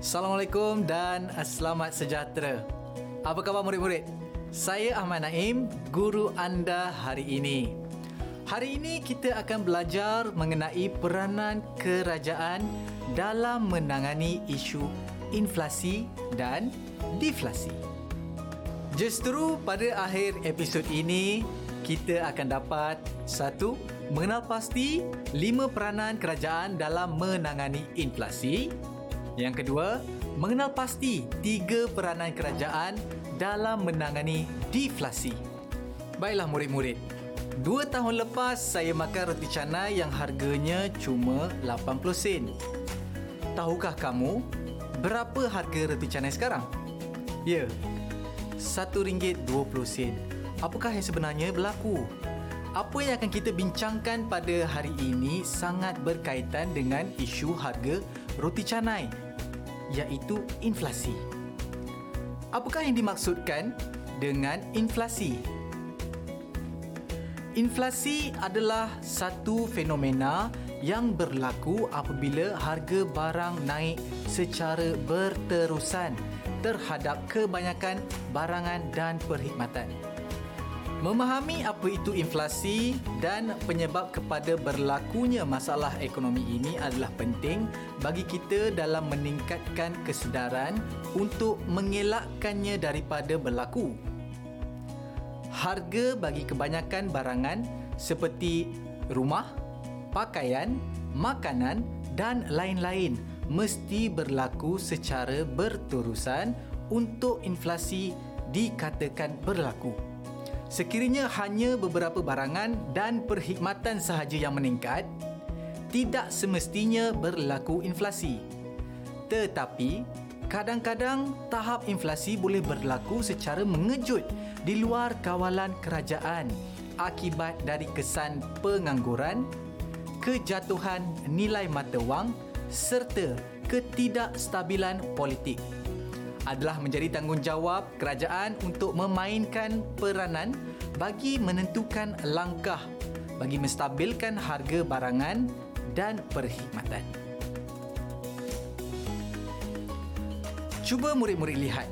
Assalamualaikum dan selamat sejahtera. Apa khabar murid-murid? Saya Ahmad Naim, guru anda hari ini. Hari ini kita akan belajar mengenai peranan kerajaan dalam menangani isu inflasi dan deflasi. Justru pada akhir episod ini, kita akan dapat satu mengenal pasti lima peranan kerajaan dalam menangani inflasi. Yang kedua, mengenal pasti tiga peranan kerajaan dalam menangani deflasi. Baiklah murid-murid, dua tahun lepas saya makan roti canai yang harganya cuma 80 sen. Tahukah kamu berapa harga roti canai sekarang? Ya, RM1.20. Apakah yang sebenarnya berlaku? Apa yang akan kita bincangkan pada hari ini sangat berkaitan dengan isu harga roti canai iaitu inflasi. Apakah yang dimaksudkan dengan inflasi? Inflasi adalah satu fenomena yang berlaku apabila harga barang naik secara berterusan terhadap kebanyakan barangan dan perkhidmatan. Memahami apa itu inflasi dan penyebab kepada berlakunya masalah ekonomi ini adalah penting bagi kita dalam meningkatkan kesedaran untuk mengelakkannya daripada berlaku. Harga bagi kebanyakan barangan seperti rumah, pakaian, makanan dan lain-lain mesti berlaku secara berterusan untuk inflasi dikatakan berlaku. Sekiranya hanya beberapa barangan dan perkhidmatan sahaja yang meningkat, tidak semestinya berlaku inflasi. Tetapi, kadang-kadang tahap inflasi boleh berlaku secara mengejut di luar kawalan kerajaan akibat dari kesan pengangguran, kejatuhan nilai mata wang serta ketidakstabilan politik adalah menjadi tanggungjawab kerajaan untuk memainkan peranan bagi menentukan langkah bagi menstabilkan harga barangan dan perkhidmatan. Cuba murid-murid lihat.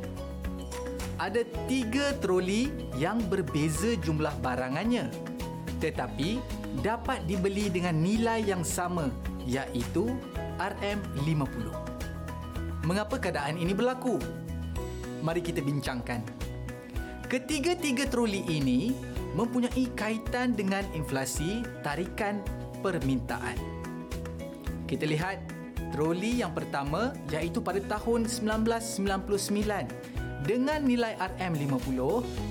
Ada tiga troli yang berbeza jumlah barangannya tetapi dapat dibeli dengan nilai yang sama iaitu RM50. Mengapa keadaan ini berlaku? Mari kita bincangkan. Ketiga-tiga troli ini mempunyai kaitan dengan inflasi tarikan permintaan. Kita lihat troli yang pertama iaitu pada tahun 1999. Dengan nilai RM50,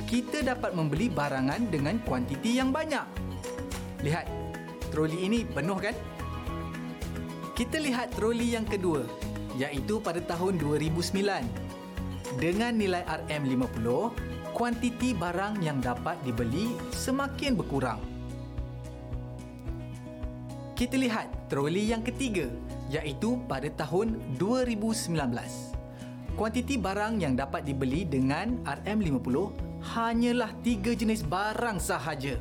kita dapat membeli barangan dengan kuantiti yang banyak. Lihat, troli ini penuh kan? Kita lihat troli yang kedua iaitu pada tahun 2009. Dengan nilai RM50, kuantiti barang yang dapat dibeli semakin berkurang. Kita lihat troli yang ketiga iaitu pada tahun 2019. Kuantiti barang yang dapat dibeli dengan RM50 hanyalah tiga jenis barang sahaja.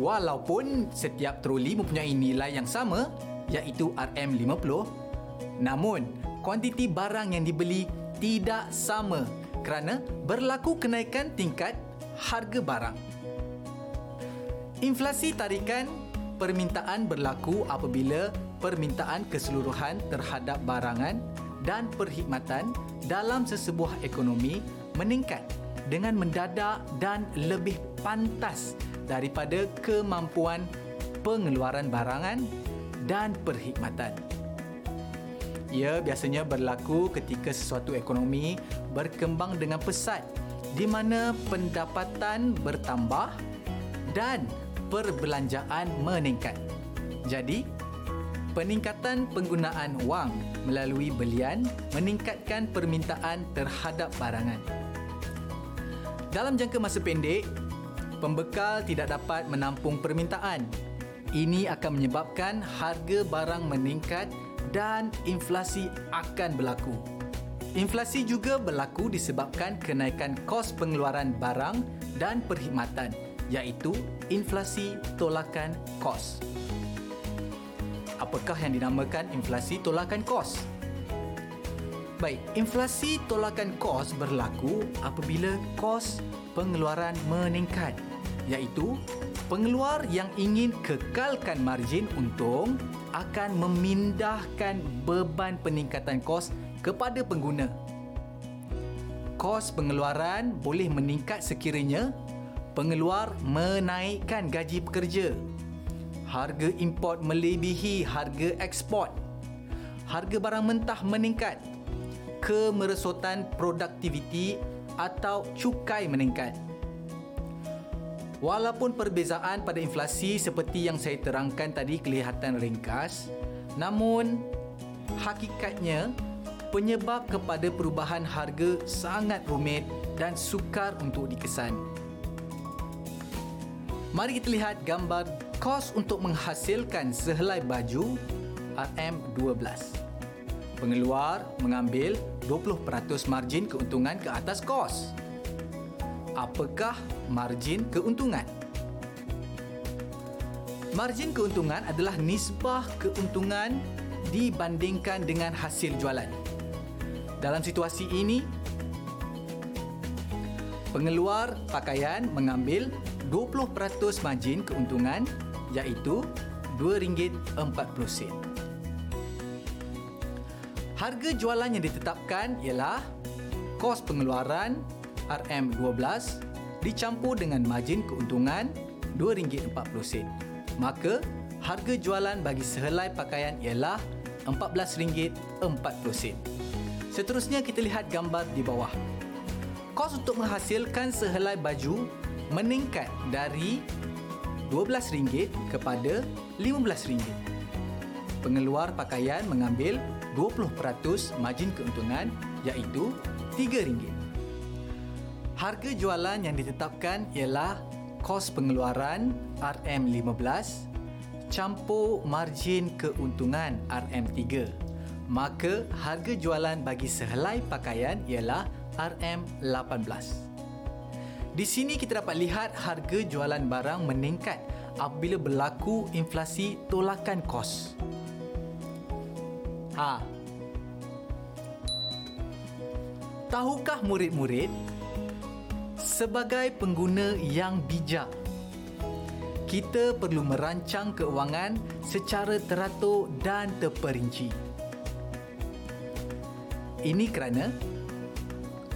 Walaupun setiap troli mempunyai nilai yang sama iaitu RM50, namun kuantiti barang yang dibeli tidak sama kerana berlaku kenaikan tingkat harga barang. Inflasi tarikan permintaan berlaku apabila permintaan keseluruhan terhadap barangan dan perkhidmatan dalam sesebuah ekonomi meningkat dengan mendadak dan lebih pantas daripada kemampuan pengeluaran barangan dan perkhidmatan. Ia biasanya berlaku ketika sesuatu ekonomi berkembang dengan pesat di mana pendapatan bertambah dan perbelanjaan meningkat. Jadi, peningkatan penggunaan wang melalui belian meningkatkan permintaan terhadap barangan. Dalam jangka masa pendek, pembekal tidak dapat menampung permintaan. Ini akan menyebabkan harga barang meningkat dan inflasi akan berlaku. Inflasi juga berlaku disebabkan kenaikan kos pengeluaran barang dan perkhidmatan iaitu inflasi tolakan kos. Apakah yang dinamakan inflasi tolakan kos? Baik, inflasi tolakan kos berlaku apabila kos pengeluaran meningkat iaitu pengeluar yang ingin kekalkan margin untung akan memindahkan beban peningkatan kos kepada pengguna. Kos pengeluaran boleh meningkat sekiranya pengeluar menaikkan gaji pekerja, harga import melebihi harga ekspor, harga barang mentah meningkat, kemerosotan produktiviti atau cukai meningkat. Walaupun perbezaan pada inflasi seperti yang saya terangkan tadi kelihatan ringkas, namun hakikatnya penyebab kepada perubahan harga sangat rumit dan sukar untuk dikesan. Mari kita lihat gambar kos untuk menghasilkan sehelai baju RM12 pengeluar mengambil 20% margin keuntungan ke atas kos. Apakah margin keuntungan? Margin keuntungan adalah nisbah keuntungan dibandingkan dengan hasil jualan. Dalam situasi ini, pengeluar pakaian mengambil 20% margin keuntungan iaitu RM2.40. Harga jualan yang ditetapkan ialah kos pengeluaran RM12 dicampur dengan margin keuntungan RM2.40. Maka harga jualan bagi sehelai pakaian ialah RM14.40. Seterusnya kita lihat gambar di bawah. Kos untuk menghasilkan sehelai baju meningkat dari RM12 kepada RM15. Pengeluar pakaian mengambil 20% margin keuntungan iaitu RM3. Harga jualan yang ditetapkan ialah kos pengeluaran RM15 campur margin keuntungan RM3. Maka harga jualan bagi sehelai pakaian ialah RM18. Di sini kita dapat lihat harga jualan barang meningkat apabila berlaku inflasi tolakan kos. Ha. Tahukah murid-murid sebagai pengguna yang bijak kita perlu merancang keuangan secara teratur dan terperinci. Ini kerana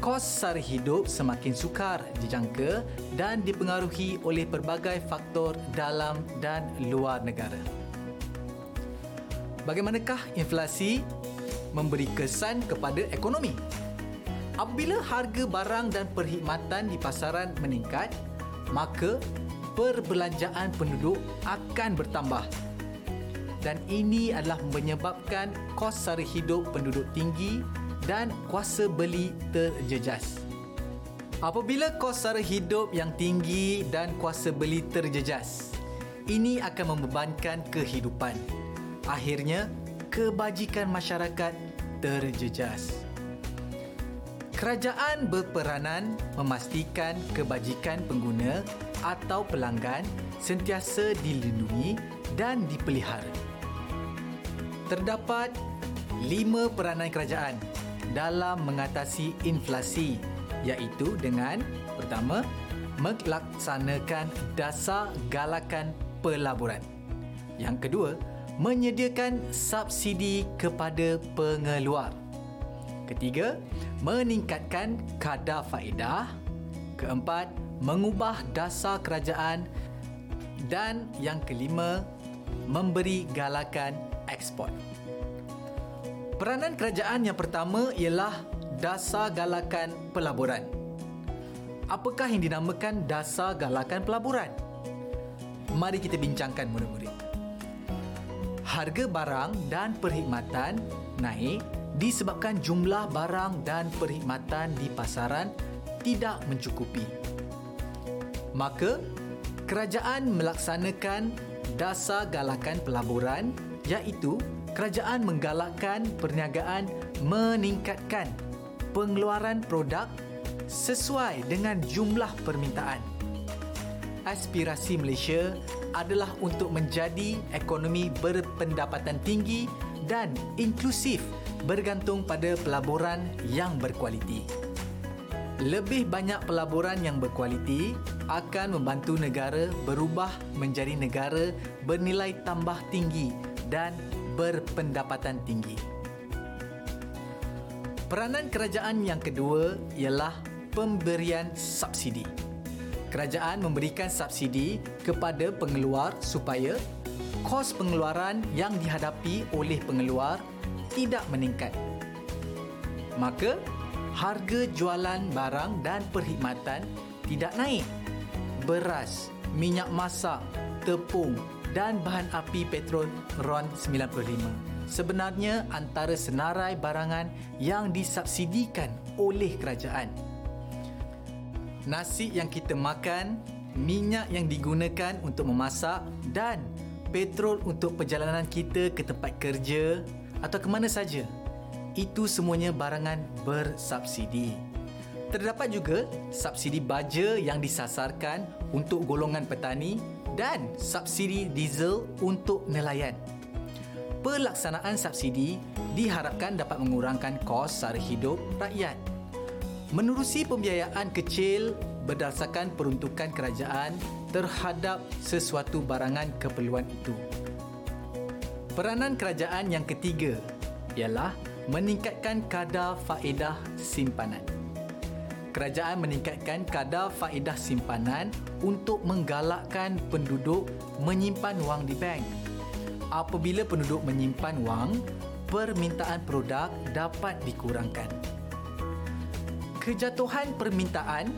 kos sara hidup semakin sukar dijangka dan dipengaruhi oleh pelbagai faktor dalam dan luar negara. Bagaimanakah inflasi memberi kesan kepada ekonomi? Apabila harga barang dan perkhidmatan di pasaran meningkat, maka perbelanjaan penduduk akan bertambah. Dan ini adalah menyebabkan kos sara hidup penduduk tinggi dan kuasa beli terjejas. Apabila kos sara hidup yang tinggi dan kuasa beli terjejas, ini akan membebankan kehidupan akhirnya kebajikan masyarakat terjejas. Kerajaan berperanan memastikan kebajikan pengguna atau pelanggan sentiasa dilindungi dan dipelihara. Terdapat lima peranan kerajaan dalam mengatasi inflasi iaitu dengan pertama melaksanakan dasar galakan pelaburan. Yang kedua, menyediakan subsidi kepada pengeluar. Ketiga, meningkatkan kadar faedah. Keempat, mengubah dasar kerajaan dan yang kelima, memberi galakan ekspor. Peranan kerajaan yang pertama ialah dasar galakan pelaburan. Apakah yang dinamakan dasar galakan pelaburan? Mari kita bincangkan murid-murid harga barang dan perkhidmatan naik disebabkan jumlah barang dan perkhidmatan di pasaran tidak mencukupi. Maka, kerajaan melaksanakan dasar galakan pelaburan iaitu kerajaan menggalakkan perniagaan meningkatkan pengeluaran produk sesuai dengan jumlah permintaan. Aspirasi Malaysia adalah untuk menjadi ekonomi berpendapatan tinggi dan inklusif bergantung pada pelaburan yang berkualiti. Lebih banyak pelaburan yang berkualiti akan membantu negara berubah menjadi negara bernilai tambah tinggi dan berpendapatan tinggi. Peranan kerajaan yang kedua ialah pemberian subsidi. Kerajaan memberikan subsidi kepada pengeluar supaya kos pengeluaran yang dihadapi oleh pengeluar tidak meningkat. Maka, harga jualan barang dan perkhidmatan tidak naik. Beras, minyak masak, tepung dan bahan api petrol RON 95 sebenarnya antara senarai barangan yang disubsidikan oleh kerajaan. Nasi yang kita makan, minyak yang digunakan untuk memasak dan petrol untuk perjalanan kita ke tempat kerja atau ke mana saja. Itu semuanya barangan bersubsidi. Terdapat juga subsidi baja yang disasarkan untuk golongan petani dan subsidi diesel untuk nelayan. Pelaksanaan subsidi diharapkan dapat mengurangkan kos sara hidup rakyat. Menerusi pembiayaan kecil berdasarkan peruntukan kerajaan terhadap sesuatu barangan keperluan itu. Peranan kerajaan yang ketiga ialah meningkatkan kadar faedah simpanan. Kerajaan meningkatkan kadar faedah simpanan untuk menggalakkan penduduk menyimpan wang di bank. Apabila penduduk menyimpan wang, permintaan produk dapat dikurangkan. Kejatuhan permintaan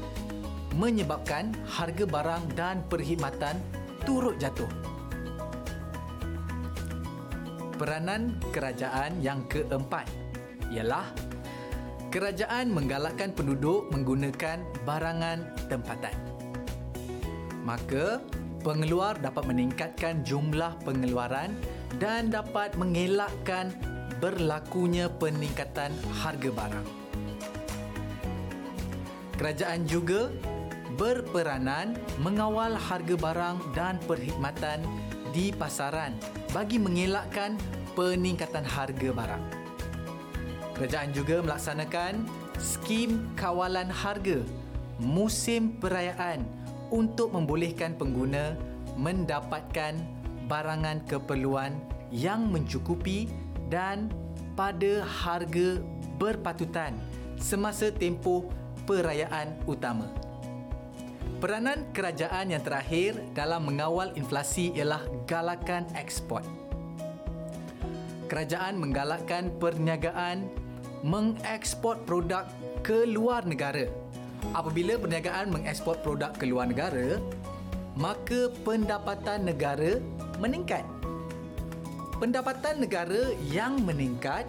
menyebabkan harga barang dan perkhidmatan turut jatuh peranan kerajaan yang keempat ialah kerajaan menggalakkan penduduk menggunakan barangan tempatan. Maka, pengeluar dapat meningkatkan jumlah pengeluaran dan dapat mengelakkan berlakunya peningkatan harga barang. Kerajaan juga berperanan mengawal harga barang dan perkhidmatan di pasaran bagi mengelakkan peningkatan harga barang. Kerajaan juga melaksanakan skim kawalan harga musim perayaan untuk membolehkan pengguna mendapatkan barangan keperluan yang mencukupi dan pada harga berpatutan semasa tempoh perayaan utama. Peranan kerajaan yang terakhir dalam mengawal inflasi ialah galakan ekspor. Kerajaan menggalakkan perniagaan mengekspor produk ke luar negara. Apabila perniagaan mengekspor produk ke luar negara, maka pendapatan negara meningkat. Pendapatan negara yang meningkat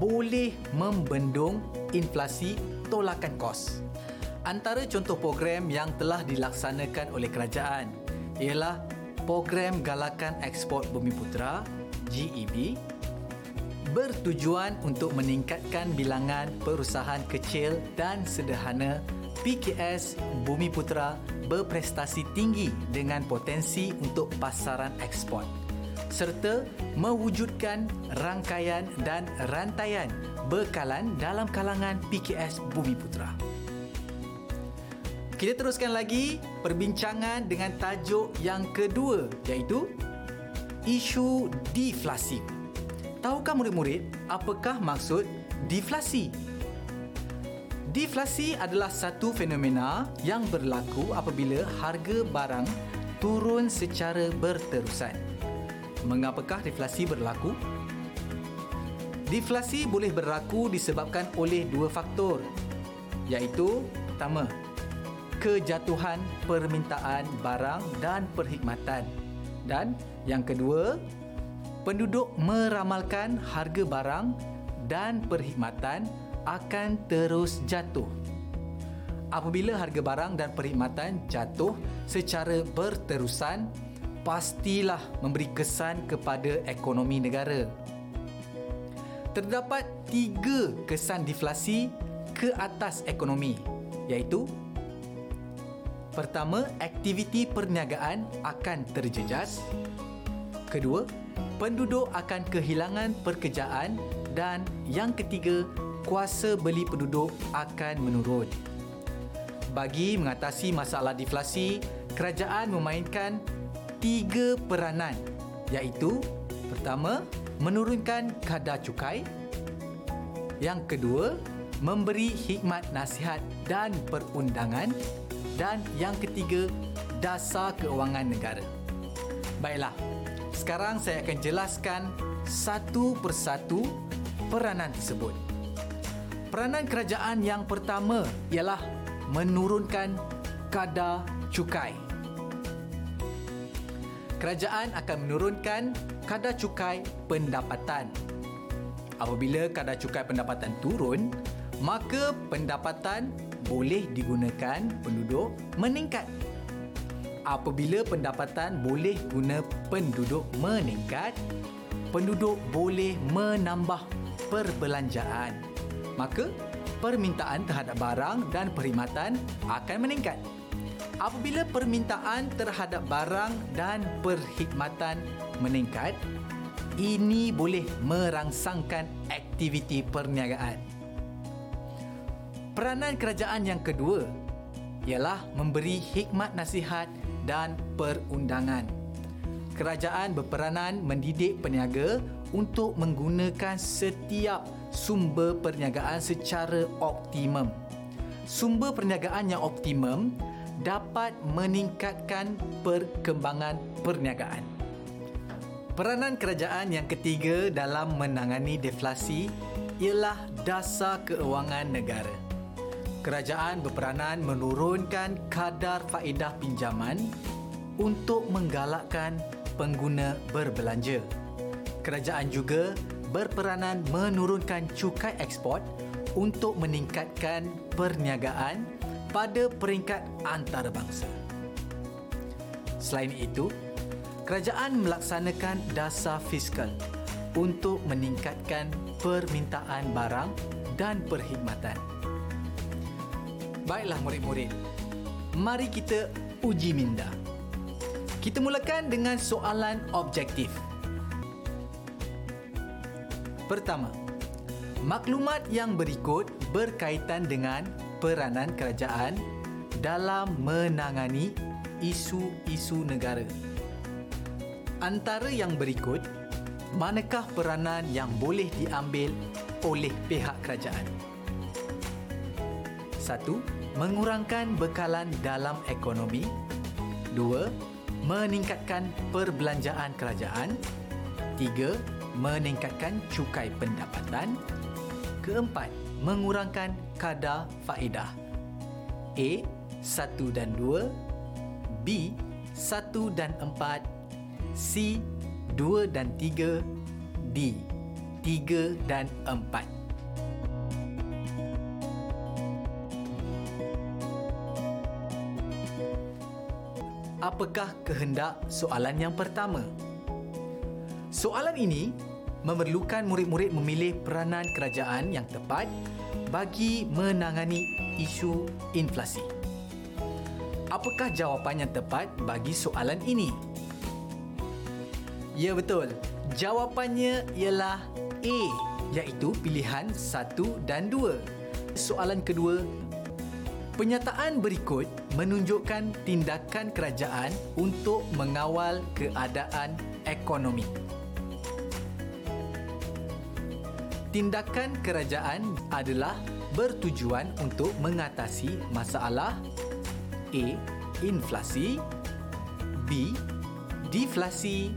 boleh membendung inflasi tolakan kos. Antara contoh program yang telah dilaksanakan oleh kerajaan ialah Program Galakan Ekspor Bumi Putra GEB bertujuan untuk meningkatkan bilangan perusahaan kecil dan sederhana PKS Bumi Putra berprestasi tinggi dengan potensi untuk pasaran ekspor serta mewujudkan rangkaian dan rantaian bekalan dalam kalangan PKS Bumi Putra. Kita teruskan lagi perbincangan dengan tajuk yang kedua iaitu isu deflasi. Tahukah murid-murid apakah maksud deflasi? Deflasi adalah satu fenomena yang berlaku apabila harga barang turun secara berterusan. Mengapakah deflasi berlaku? Deflasi boleh berlaku disebabkan oleh dua faktor iaitu pertama kejatuhan permintaan barang dan perkhidmatan. Dan yang kedua, penduduk meramalkan harga barang dan perkhidmatan akan terus jatuh. Apabila harga barang dan perkhidmatan jatuh secara berterusan, pastilah memberi kesan kepada ekonomi negara. Terdapat tiga kesan deflasi ke atas ekonomi iaitu Pertama, aktiviti perniagaan akan terjejas. Kedua, penduduk akan kehilangan pekerjaan dan yang ketiga, kuasa beli penduduk akan menurun. Bagi mengatasi masalah deflasi, kerajaan memainkan tiga peranan iaitu pertama, menurunkan kadar cukai, yang kedua, memberi hikmat nasihat dan perundangan dan yang ketiga, dasar keuangan negara. Baiklah, sekarang saya akan jelaskan satu persatu peranan tersebut. Peranan kerajaan yang pertama ialah menurunkan kadar cukai. Kerajaan akan menurunkan kadar cukai pendapatan. Apabila kadar cukai pendapatan turun, maka pendapatan boleh digunakan penduduk meningkat. Apabila pendapatan boleh guna penduduk meningkat, penduduk boleh menambah perbelanjaan. Maka, permintaan terhadap barang dan perkhidmatan akan meningkat. Apabila permintaan terhadap barang dan perkhidmatan meningkat, ini boleh merangsangkan aktiviti perniagaan. Peranan kerajaan yang kedua ialah memberi hikmat nasihat dan perundangan. Kerajaan berperanan mendidik peniaga untuk menggunakan setiap sumber perniagaan secara optimum. Sumber perniagaan yang optimum dapat meningkatkan perkembangan perniagaan. Peranan kerajaan yang ketiga dalam menangani deflasi ialah dasar keuangan negara. Kerajaan berperanan menurunkan kadar faedah pinjaman untuk menggalakkan pengguna berbelanja kerajaan juga berperanan menurunkan cukai ekspor untuk meningkatkan perniagaan pada peringkat antarabangsa. Selain itu, kerajaan melaksanakan dasar fiskal untuk meningkatkan permintaan barang dan perkhidmatan. Baiklah murid-murid, mari kita uji minda. Kita mulakan dengan soalan objektif. Pertama, maklumat yang berikut berkaitan dengan peranan kerajaan dalam menangani isu-isu negara. Antara yang berikut, manakah peranan yang boleh diambil oleh pihak kerajaan? Mengurangkan bekalan dalam ekonomi. Dua, meningkatkan perbelanjaan kerajaan. Tiga, meningkatkan cukai pendapatan. Keempat, mengurangkan kadar faedah. A, 1 dan 2. B, 1 dan 4. C, 2 dan 3. D, 3 dan 4. Apakah kehendak soalan yang pertama? Soalan ini memerlukan murid-murid memilih peranan kerajaan yang tepat bagi menangani isu inflasi. Apakah jawapan yang tepat bagi soalan ini? Ya betul. Jawapannya ialah A iaitu pilihan 1 dan 2. Soalan kedua Penyataan berikut menunjukkan tindakan kerajaan untuk mengawal keadaan ekonomi. tindakan kerajaan adalah bertujuan untuk mengatasi masalah A. Inflasi B. Deflasi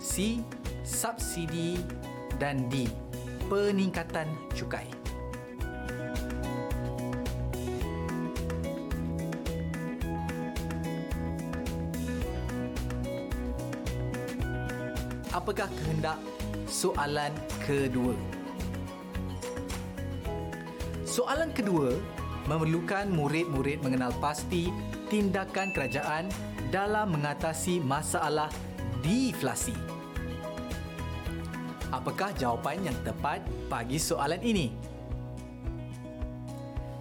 C. Subsidi dan D. Peningkatan cukai. Apakah kehendak soalan kedua. Soalan kedua memerlukan murid-murid mengenal pasti tindakan kerajaan dalam mengatasi masalah deflasi. Apakah jawapan yang tepat bagi soalan ini?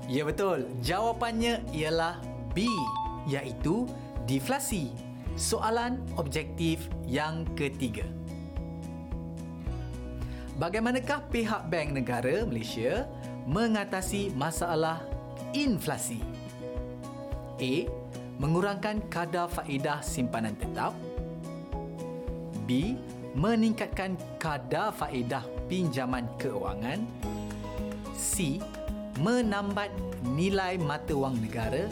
Ya betul, jawapannya ialah B iaitu deflasi. Soalan objektif yang ketiga. Bagaimanakah pihak Bank Negara Malaysia mengatasi masalah inflasi? A. Mengurangkan kadar faedah simpanan tetap. B. Meningkatkan kadar faedah pinjaman keuangan. C. Menambat nilai mata wang negara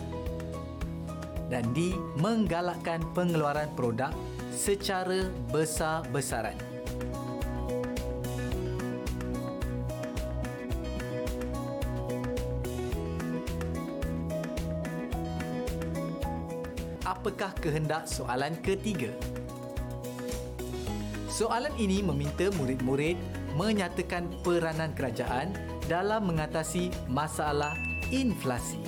dan D. Menggalakkan pengeluaran produk secara besar-besaran. Apakah kehendak soalan ketiga? Soalan ini meminta murid-murid menyatakan peranan kerajaan dalam mengatasi masalah inflasi.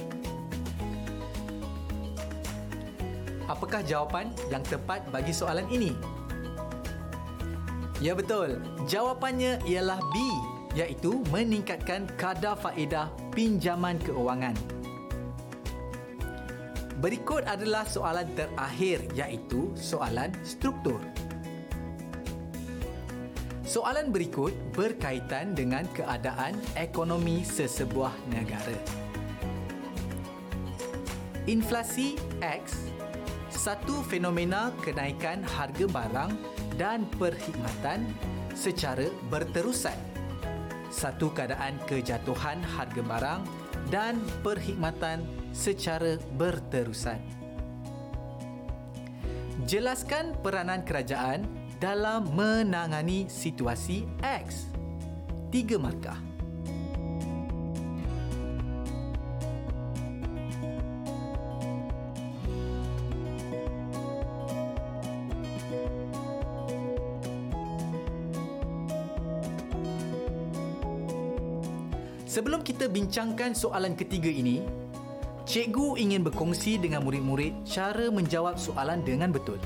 Apakah jawapan yang tepat bagi soalan ini? Ya betul. Jawapannya ialah B, iaitu meningkatkan kadar faedah pinjaman keuangan. Berikut adalah soalan terakhir iaitu soalan struktur. Soalan berikut berkaitan dengan keadaan ekonomi sesebuah negara. Inflasi X satu fenomena kenaikan harga barang dan perkhidmatan secara berterusan. Satu keadaan kejatuhan harga barang dan perkhidmatan secara berterusan. Jelaskan peranan kerajaan dalam menangani situasi X. Tiga markah. Sebelum kita bincangkan soalan ketiga ini, cikgu ingin berkongsi dengan murid-murid cara menjawab soalan dengan betul.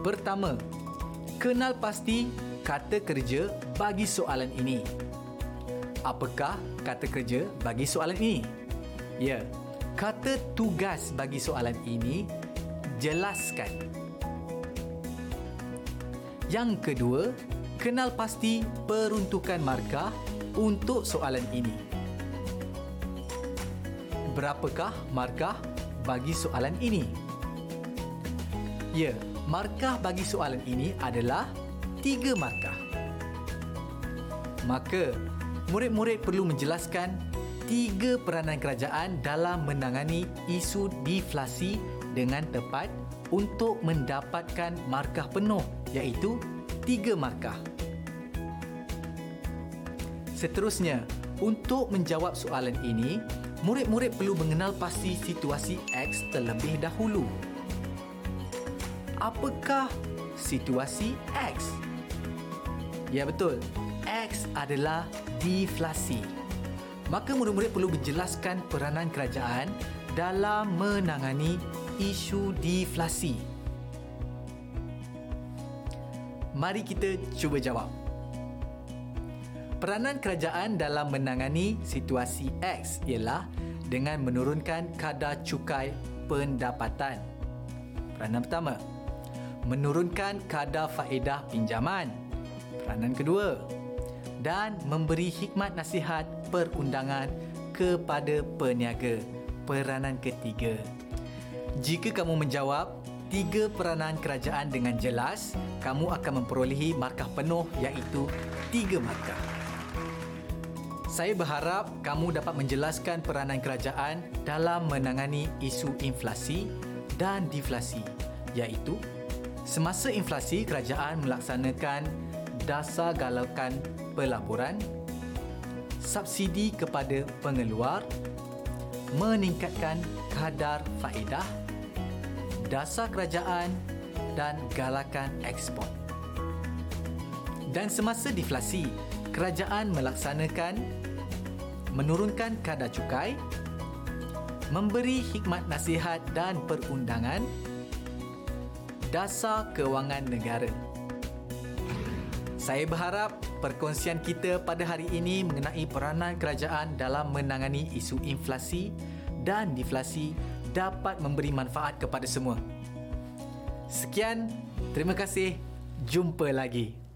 Pertama, kenal pasti kata kerja bagi soalan ini. Apakah kata kerja bagi soalan ini? Ya, kata tugas bagi soalan ini jelaskan. Yang kedua, kenal pasti peruntukan markah untuk soalan ini. Berapakah markah bagi soalan ini? Ya, markah bagi soalan ini adalah tiga markah. Maka, murid-murid perlu menjelaskan tiga peranan kerajaan dalam menangani isu deflasi dengan tepat untuk mendapatkan markah penuh iaitu tiga markah. Seterusnya, untuk menjawab soalan ini, murid-murid perlu mengenal pasti situasi X terlebih dahulu. Apakah situasi X? Ya betul, X adalah deflasi. Maka murid-murid perlu menjelaskan peranan kerajaan dalam menangani isu deflasi. Mari kita cuba jawab. Peranan kerajaan dalam menangani situasi X ialah dengan menurunkan kadar cukai pendapatan. Peranan pertama, menurunkan kadar faedah pinjaman. Peranan kedua, dan memberi hikmat nasihat perundangan kepada peniaga. Peranan ketiga. Jika kamu menjawab tiga peranan kerajaan dengan jelas, kamu akan memperolehi markah penuh iaitu tiga markah. Saya berharap kamu dapat menjelaskan peranan kerajaan dalam menangani isu inflasi dan deflasi iaitu semasa inflasi kerajaan melaksanakan dasar galaukan pelaburan, subsidi kepada pengeluar, meningkatkan kadar faedah dasar kerajaan dan galakan ekspor. Dan semasa deflasi, kerajaan melaksanakan menurunkan kadar cukai, memberi hikmat nasihat dan perundangan, dasar kewangan negara. Saya berharap perkongsian kita pada hari ini mengenai peranan kerajaan dalam menangani isu inflasi dan deflasi dapat memberi manfaat kepada semua. Sekian, terima kasih. Jumpa lagi.